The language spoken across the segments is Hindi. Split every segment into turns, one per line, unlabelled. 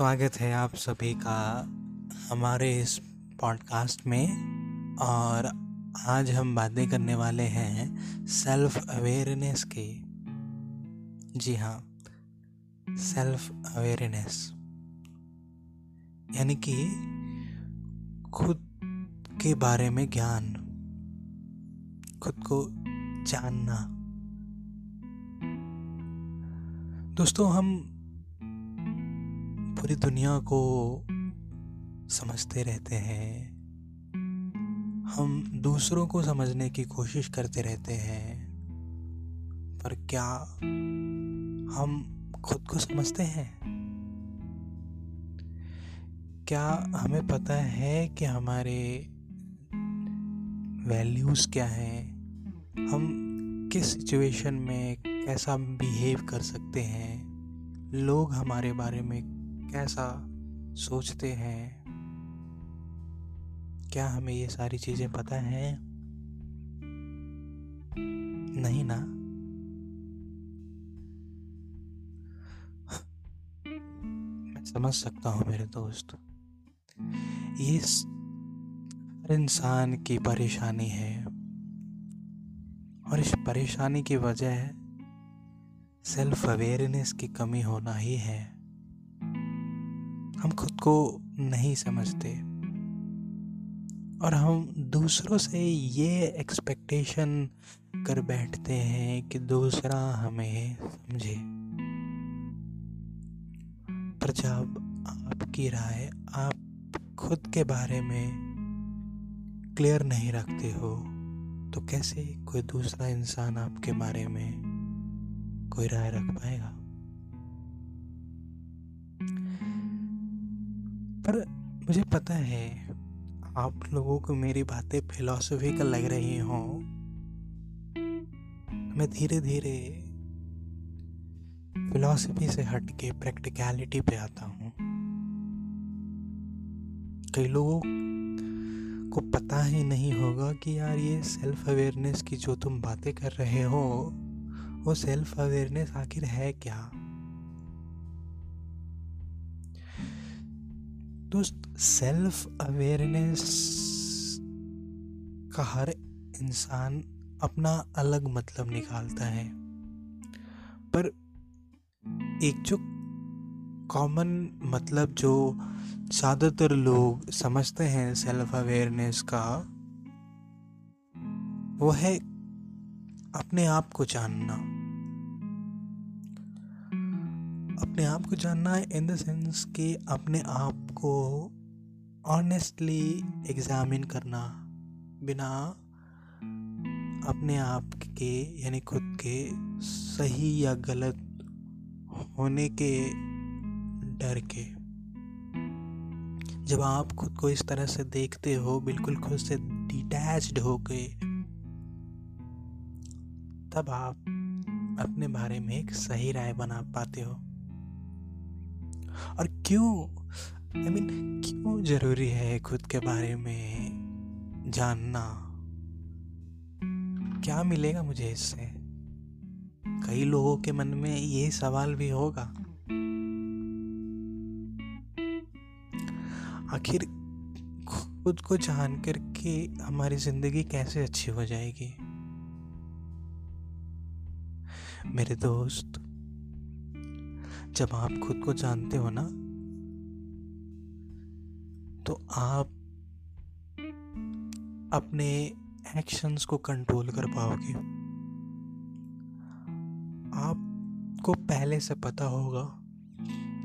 स्वागत है आप सभी का हमारे इस पॉडकास्ट में। और आज हम बातें करने वाले हैं सेल्फ अवेयरनेस की। जी हाँ सेल्फ अवेयरनेस यानी कि खुद के बारे में ज्ञान। खुद को जानना। दोस्तों, हम पूरी दुनिया को समझते रहते हैं। हम दूसरों को समझने की कोशिश करते रहते हैं। पर क्या हम खुद को समझते हैं? क्या हमें पता है कि हमारे वैल्यूज़ क्या हैं? हम किस सिचुएशन में कैसा बिहेव कर सकते हैं? लोग हमारे बारे में कैसा सोचते हैं? क्या हमें ये सारी चीज़ें पता है? नहीं ना। मैं समझ सकता हूँ मेरे दोस्त। ये हर इंसान की परेशानी है। और इस परेशानी की वजह सेल्फ अवेयरनेस की कमी होना ही है। हम खुद को नहीं समझते। और हम दूसरों से ये एक्सपेक्टेशन कर बैठते हैं कि दूसरा हमें समझे। पर जब आपकी राय आप खुद के बारे में क्लियर नहीं रखते हो तो कैसे कोई दूसरा इंसान आपके बारे में कोई राय रख पाएगा? पर मुझे पता है, आप लोगों को मेरी बातें फिलोसफिकल लग रही हों। मैं धीरे धीरे फिलोसफी से हट के प्रैक्टिकलिटी पे आता हूँ। कई लोगों को पता ही नहीं होगा कि यार ये सेल्फ अवेयरनेस की जो तुम बातें कर रहे हो, वो सेल्फ अवेयरनेस आखिर है क्या? दोस्त सेल्फ अवेयरनेस का हर इंसान अपना अलग मतलब निकालता है। पर एक जो कॉमन मतलब जो ज़्यादातर लोग समझते हैं सेल्फ अवेयरनेस का, वो है अपने आप को जानना। अपने आप को जानना है इन द सेंस कि अपने आप को ऑनेस्टली एग्जामिन करना बिना अपने आप के, यानी खुद के सही या गलत होने के डर के। जब आप खुद को इस तरह से देखते हो, बिल्कुल खुद से डिटैच्ड हो गए तब आप अपने बारे में एक सही राय बना पाते हो। और क्यों? आई I मीन mean, क्यों ज़रूरी है खुद के बारे में जानना? क्या मिलेगा मुझे इससे? कई लोगों के मन में ये सवाल भी होगा। आखिर खुद को जान कर के हमारी ज़िंदगी कैसे अच्छी हो जाएगी? मेरे दोस्त जब आप खुद को जानते हो ना तो आप अपने एक्शंस को कंट्रोल कर पाओगे। आपको पहले से पता होगा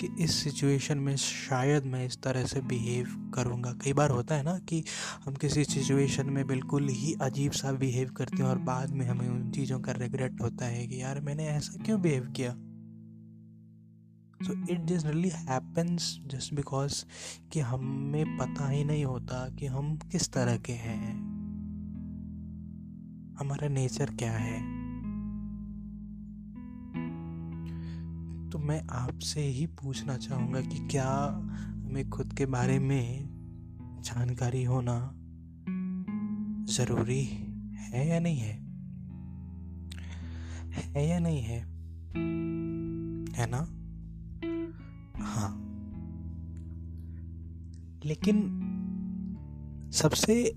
कि इस सिचुएशन में शायद मैं इस तरह से बिहेव करूँगा। कई बार होता है ना कि हम किसी सिचुएशन में बिल्कुल ही अजीब सा बिहेव करते हैं और बाद में हमें उन चीज़ों का रिग्रेट होता है कि यार मैंने ऐसा क्यों बिहेव किया? So it generally happens just because कि हमें पता ही नहीं होता कि हम किस तरह के हैं। हमारा नेचर क्या है? तो मैं आपसे ही पूछना चाहूँगा कि क्या हमें खुद के बारे में जानकारी होना ज़रूरी है या नहीं है? है या नहीं है? है ना? हाँ। लेकिन सबसे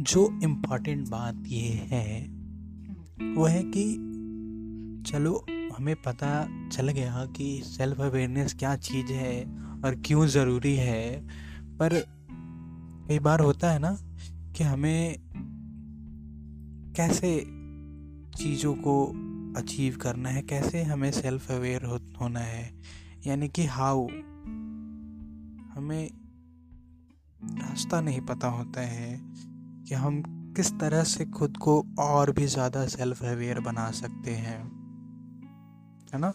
जो इंपॉर्टेंट बात ये है वो है कि चलो हमें पता चल गया कि सेल्फ अवेयरनेस क्या चीज़ है और क्यों ज़रूरी है। पर कई बार होता है ना कि हमें कैसे चीज़ों को अचीव करना है कैसे हमें सेल्फ अवेयर हो, होना है। यानी कि हाउ हमें रास्ता नहीं पता होता है कि हम किस तरह से खुद को और भी ज़्यादा सेल्फ अवेयर बना सकते हैं। है ना?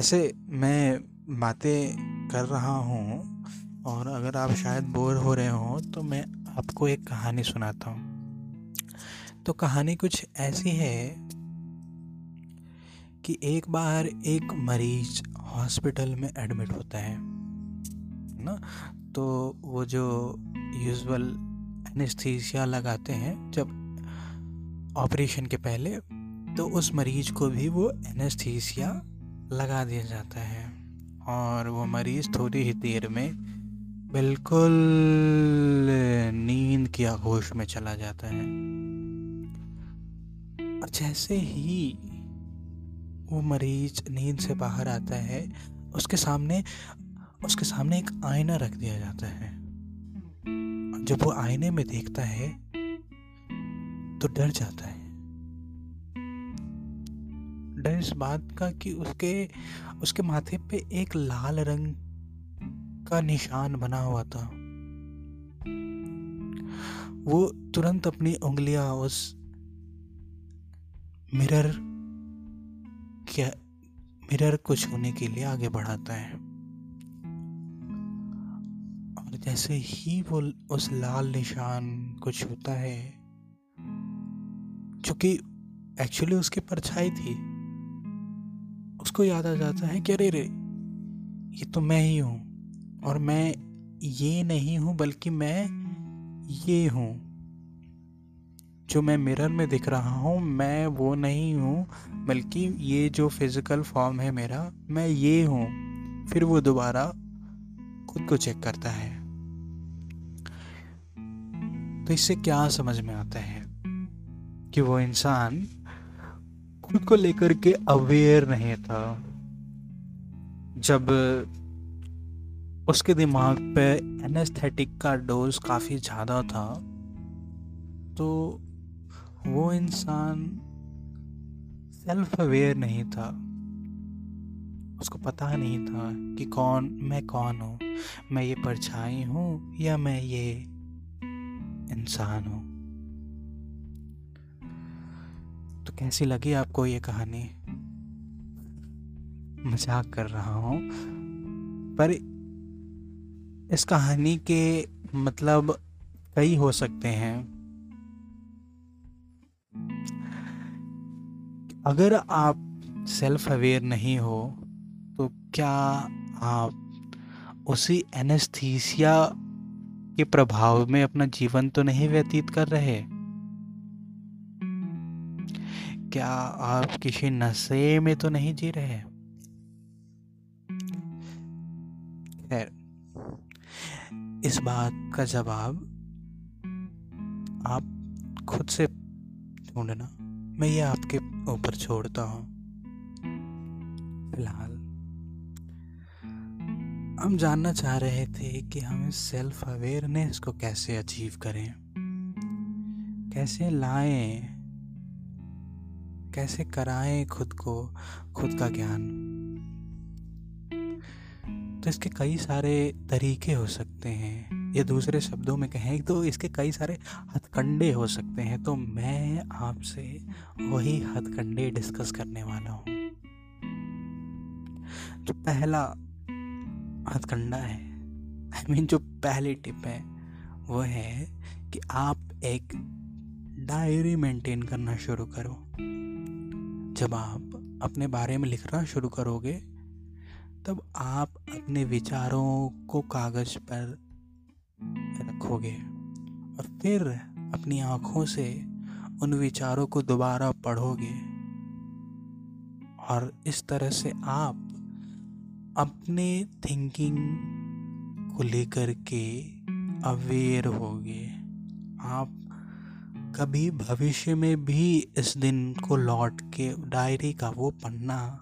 ऐसे मैं बातें कर रहा हूँ और अगर आप शायद बोर हो रहे हो तो मैं आपको एक कहानी सुनाता हूँ। तो कहानी कुछ ऐसी है कि एक बार एक मरीज़ हॉस्पिटल में एडमिट होता है, ना? तो वो जो यूजुअल एनेस्थीसिया लगाते हैं, जब ऑपरेशन के पहले तो उस मरीज़ को भी वो एनेस्थीसिया लगा दिया जाता है। और वो मरीज़ थोड़ी ही देर में बिल्कुल नींद की आगोश में चला जाता है। और जैसे ही वो मरीज़ नींद से बाहर आता है, उसके सामने उसके सामने एक आईना रख दिया जाता है। जब वो आईने में देखता है तो डर जाता है। डर इस बात का कि उसके उसके माथे पे एक लाल रंग का निशान बना हुआ था। वो तुरंत अपनी उंगलियाँ उस मिरर क्या मिरर को छूने के लिए आगे बढ़ाता है। और जैसे ही वो उस लाल निशान को छूता है क्योंकि एक्चुअली उसकी परछाई थी, उसको याद आ जाता है कि अरे रे, ये तो मैं ही हूँ और मैं ये नहीं हूँ बल्कि मैं ये हूँ। जो मैं मिरर में दिख रहा हूँ, मैं वो नहीं हूँ, बल्कि ये जो फ़िज़िकल फॉर्म है मेरा, मैं ये हूँ। फिर वो दोबारा खुद को चेक करता है। तो इससे क्या समझ में आता है कि वो इंसान खुद को लेकर के अवेयर नहीं था। जब उसके दिमाग पे एनेस्थेटिक का डोज काफ़ी ज़्यादा था तो वो इंसान सेल्फ अवेयर नहीं था। उसको पता नहीं था कि कौन, मैं कौन हूँ? मैं ये परछाई हूँ या मैं ये इंसान हूँ? तो कैसी लगी आपको ये कहानी? मज़ाक कर रहा हूँ, पर इस कहानी के मतलब कई हो सकते हैं। अगर आप सेल्फ अवेयर नहीं हो तो क्या आप उसी एनेस्थीसिया के प्रभाव में अपना जीवन तो नहीं व्यतीत कर रहे? क्या आप किसी नशे में तो नहीं जी रहे? खैर, इस बात का जवाब आप खुद से ढूंढना। मैं ये आपके ऊपर छोड़ता हूँ। फ़िलहाल, हम जानना चाह रहे थे कि हम इस सेल्फ अवेयरनेस को कैसे अचीव करें, कैसे लाएँ, कैसे कराएँ खुद को, खुद का ज्ञान। तो इसके कई सारे तरीके हो सकते हैं। या दूसरे शब्दों में कहें तो इसके कई सारे हथकंडे हो सकते हैं। तो मैं आपसे वही हथकंडे डिस्कस करने वाला हूँ। जो पहला हथकंडा है आई I मीन mean, जो पहली टिप है वो है कि आप एक डायरी मेंटेन करना शुरू करो। जब आप अपने बारे में लिखना शुरू करोगे तब आप अपने विचारों को कागज़ पर रखोगे और फिर अपनी आँखों से उन विचारों को दोबारा पढ़ोगे। और इस तरह से आप अपने थिंकिंग को लेकर के अवेयर होगे। आप कभी भविष्य में भी इस दिन को लौट के डायरी का वो पढ़ना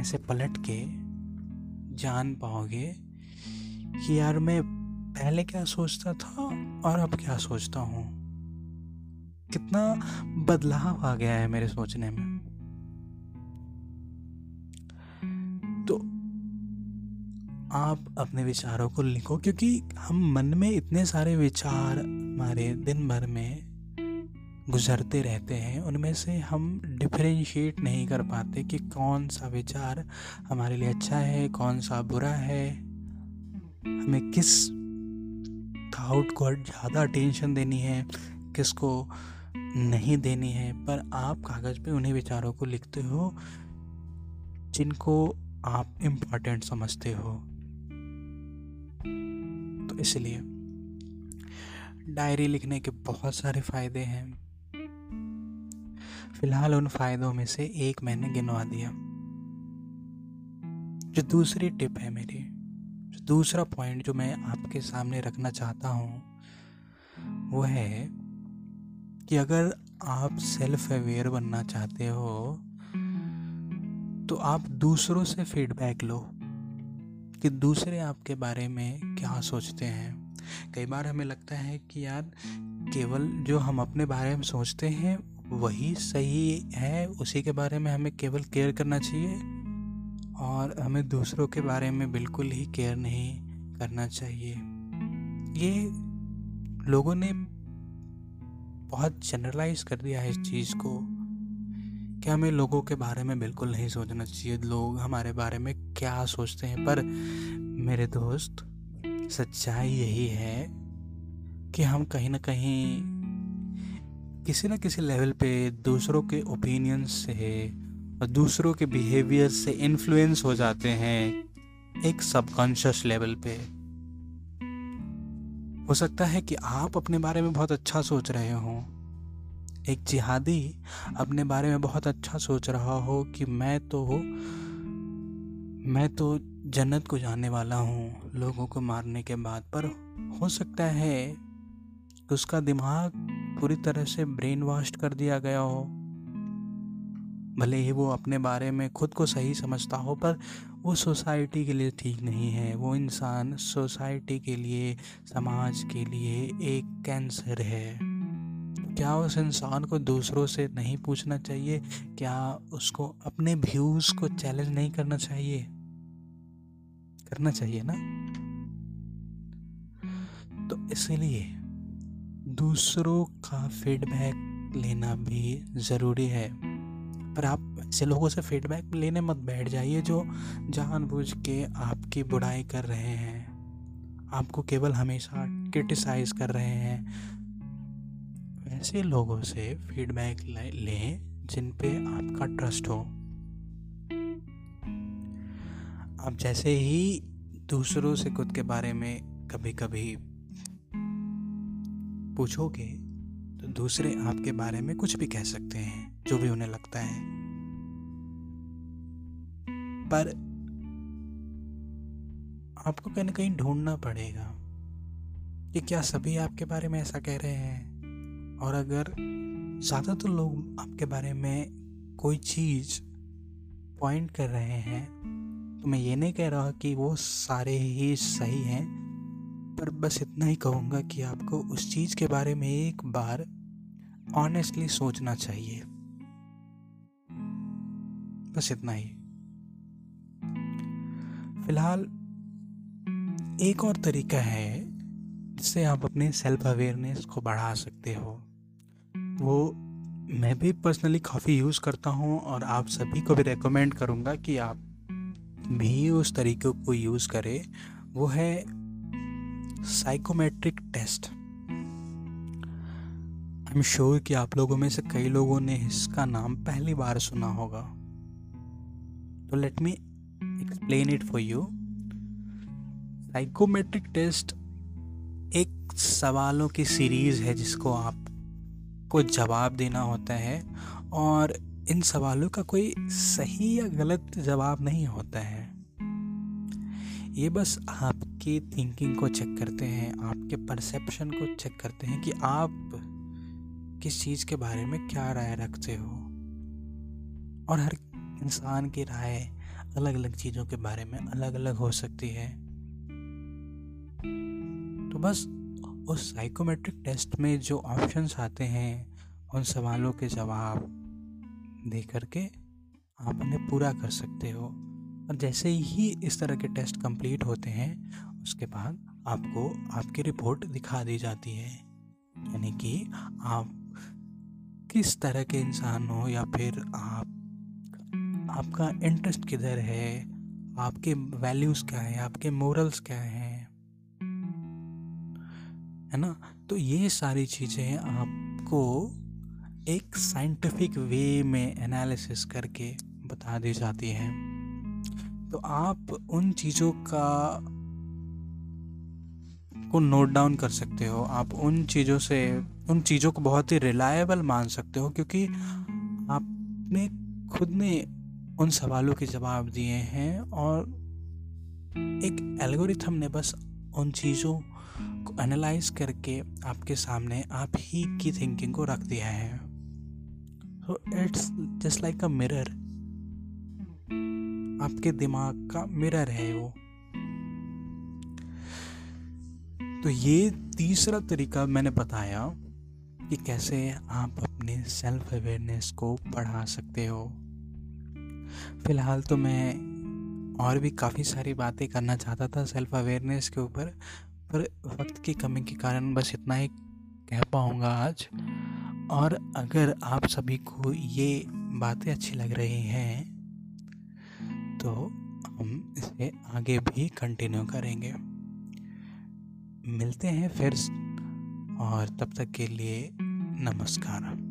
ऐसे पलट के जान पाओगे कि यार मैं पहले क्या सोचता था और अब क्या सोचता हूँ? कितना बदलाव आ गया है मेरे सोचने में। तो आप अपने विचारों को लिखो, क्योंकि हम मन में इतने सारे विचार हमारे दिन भर में गुजरते रहते हैं, उनमें से हम डिफ्रेंशिएट नहीं कर पाते कि कौन सा विचार हमारे लिए अच्छा है, कौन सा बुरा है। हमें किस थाउट को ज़्यादा अटेंशन देनी है, किसको नहीं देनी है, पर आप कागज़ पे उन्हीं विचारों को लिखते हो, जिनको आप इम्पोर्टेंट समझते हो। तो इसलिए डायरी लिखने के बहुत सारे फ़ायदे हैं। फ़िलहाल उन फ़ायदों में से एक मैंने गिनवा दिया। जो दूसरी टिप है मेरी। दूसरा पॉइंट जो मैं आपके सामने रखना चाहता हूँ, वो है कि अगर आप सेल्फ अवेयर बनना चाहते हो तो आप दूसरों से फीडबैक लो कि दूसरे आपके बारे में क्या सोचते हैं। कई बार हमें लगता है कि यार, केवल जो हम अपने बारे में सोचते हैं, वही सही है, उसी के बारे में हमें केवल केयर करना चाहिए। और हमें दूसरों के बारे में बिल्कुल ही केयर नहीं करना चाहिए। ये लोगों ने बहुत जनरलाइज कर दिया है इस चीज़ को कि हमें लोगों के बारे में बिल्कुल नहीं सोचना चाहिए। लोग हमारे बारे में क्या सोचते हैं? पर मेरे दोस्त, सच्चाई यही है कि हम कहीं ना कहीं किसी न किसी लेवल पे दूसरों के ओपिनियंस से और दूसरों के बिहेवियर से इन्फ्लुएंस हो जाते हैं एक सबकॉन्शियस लेवल पे। हो सकता है कि आप अपने बारे में बहुत अच्छा सोच रहे हो। एक जिहादी अपने बारे में बहुत अच्छा सोच रहा हो कि मैं तो मैं तो जन्नत को जाने वाला हूँ लोगों को मारने के बाद, पर हो सकता है कि उसका दिमाग पूरी तरह से ब्रेन वॉश कर दिया गया हो। भले ही वो अपने बारे में खुद को सही समझता हो, पर वो सोसाइटी के लिए ठीक नहीं है। वो इंसान सोसाइटी के लिए, समाज के लिए एक कैंसर है। क्या उस इंसान को दूसरों से नहीं पूछना चाहिए? क्या उसको अपने व्यूज़ को चैलेंज नहीं करना चाहिए? करना चाहिए ना? तो इसलिए दूसरों का फीडबैक लेना भी ज़रूरी है। पर आप ऐसे लोगों से फीडबैक लेने मत बैठ जाइए जो जानबूझ के आपकी बुराई कर रहे हैं। आपको केवल हमेशा क्रिटिसाइज कर रहे हैं। ऐसे लोगों से फीडबैक लें जिन पे आपका ट्रस्ट हो। आप जैसे ही दूसरों से खुद के बारे में कभी कभी पूछोगे तो दूसरे आपके बारे में कुछ भी कह सकते हैं। जो भी उन्हें लगता है। पर आपको कहीं ना कहीं ढूंढना पड़ेगा कि क्या सभी आपके बारे में ऐसा कह रहे हैं? और अगर ज़्यादातर लोग आपके बारे में कोई चीज़ पॉइंट कर रहे हैं तो मैं ये नहीं कह रहा कि वो सारे ही सही हैं, पर बस इतना ही कहूँगा कि आपको उस चीज़ के बारे में एक बार ऑनेस्टली सोचना चाहिए। बस इतना ही। फ़िलहाल, एक और तरीका है जिससे आप अपने सेल्फ अवेयरनेस को बढ़ा सकते हो। वो, मैं भी पर्सनली काफ़ी यूज़ करता हूँ और आप सभी को भी रेकमेंड करूँगा कि आप भी उस तरीके को यूज़ करें। वो है psychometric test I am sure कि आप लोगों में से कई लोगों ने इसका नाम पहली बार सुना होगा। तो let me explain it for you psychometric test एक सवालों की सीरीज़ है जिसको आप को जवाब देना होता है और इन सवालों का कोई सही या गलत जवाब नहीं होता है। ये बस आपकी थिंकिंग को चेक करते हैं, आपके परसेप्शन को चेक करते हैं कि आप किस चीज़ के बारे में क्या राय रखते हो। और हर इंसान की राय अलग अलग चीज़ों के बारे में अलग अलग हो सकती है। तो बस उस साइकोमेट्रिक टेस्ट में जो ऑप्शंस आते हैं, उन सवालों के जवाब दे करके आप उन्हें पूरा कर सकते हो। और जैसे ही इस तरह के टेस्ट कंप्लीट होते हैं, उसके बाद आपको आपकी रिपोर्ट दिखा दी जाती है। यानी कि आप किस तरह के इंसान हो या फिर आप आपका इंटरेस्ट किधर है? आपके वैल्यूज़ क्या है? आपके मोरल्स क्या हैं? है ना? तो ये सारी चीज़ें आपको एक साइंटिफिक वे में एनालिसिस करके बता दी जाती हैं। तो आप उन चीज़ों का, को नोट डाउन कर सकते हो। आप उन चीज़ों से, उन चीज़ों को बहुत ही रिलायबल मान सकते हो, क्योंकि आपने खुद ने उन सवालों के जवाब दिए हैं और एक एल्गोरिथम ने बस उन चीज़ों को एनालाइज करके आपके सामने आप ही की थिंकिंग को रख दिया है। So it's just like a mirror आपके दिमाग का मिरर है वो। तो ये तीसरा तरीका मैंने बताया कि कैसे आप अपने सेल्फ अवेयरनेस को बढ़ा सकते हो। फ़िलहाल तो मैं और भी काफ़ी सारी बातें करना चाहता था सेल्फ अवेयरनेस के ऊपर, पर वक्त की कमी के कारण बस इतना ही कह पाऊँगा आज। और अगर आप सभी को ये बातें अच्छी लग रही हैं तो हम इसे आगे भी कंटिन्यू करेंगे। मिलते हैं फिर, और तब तक के लिए नमस्कार।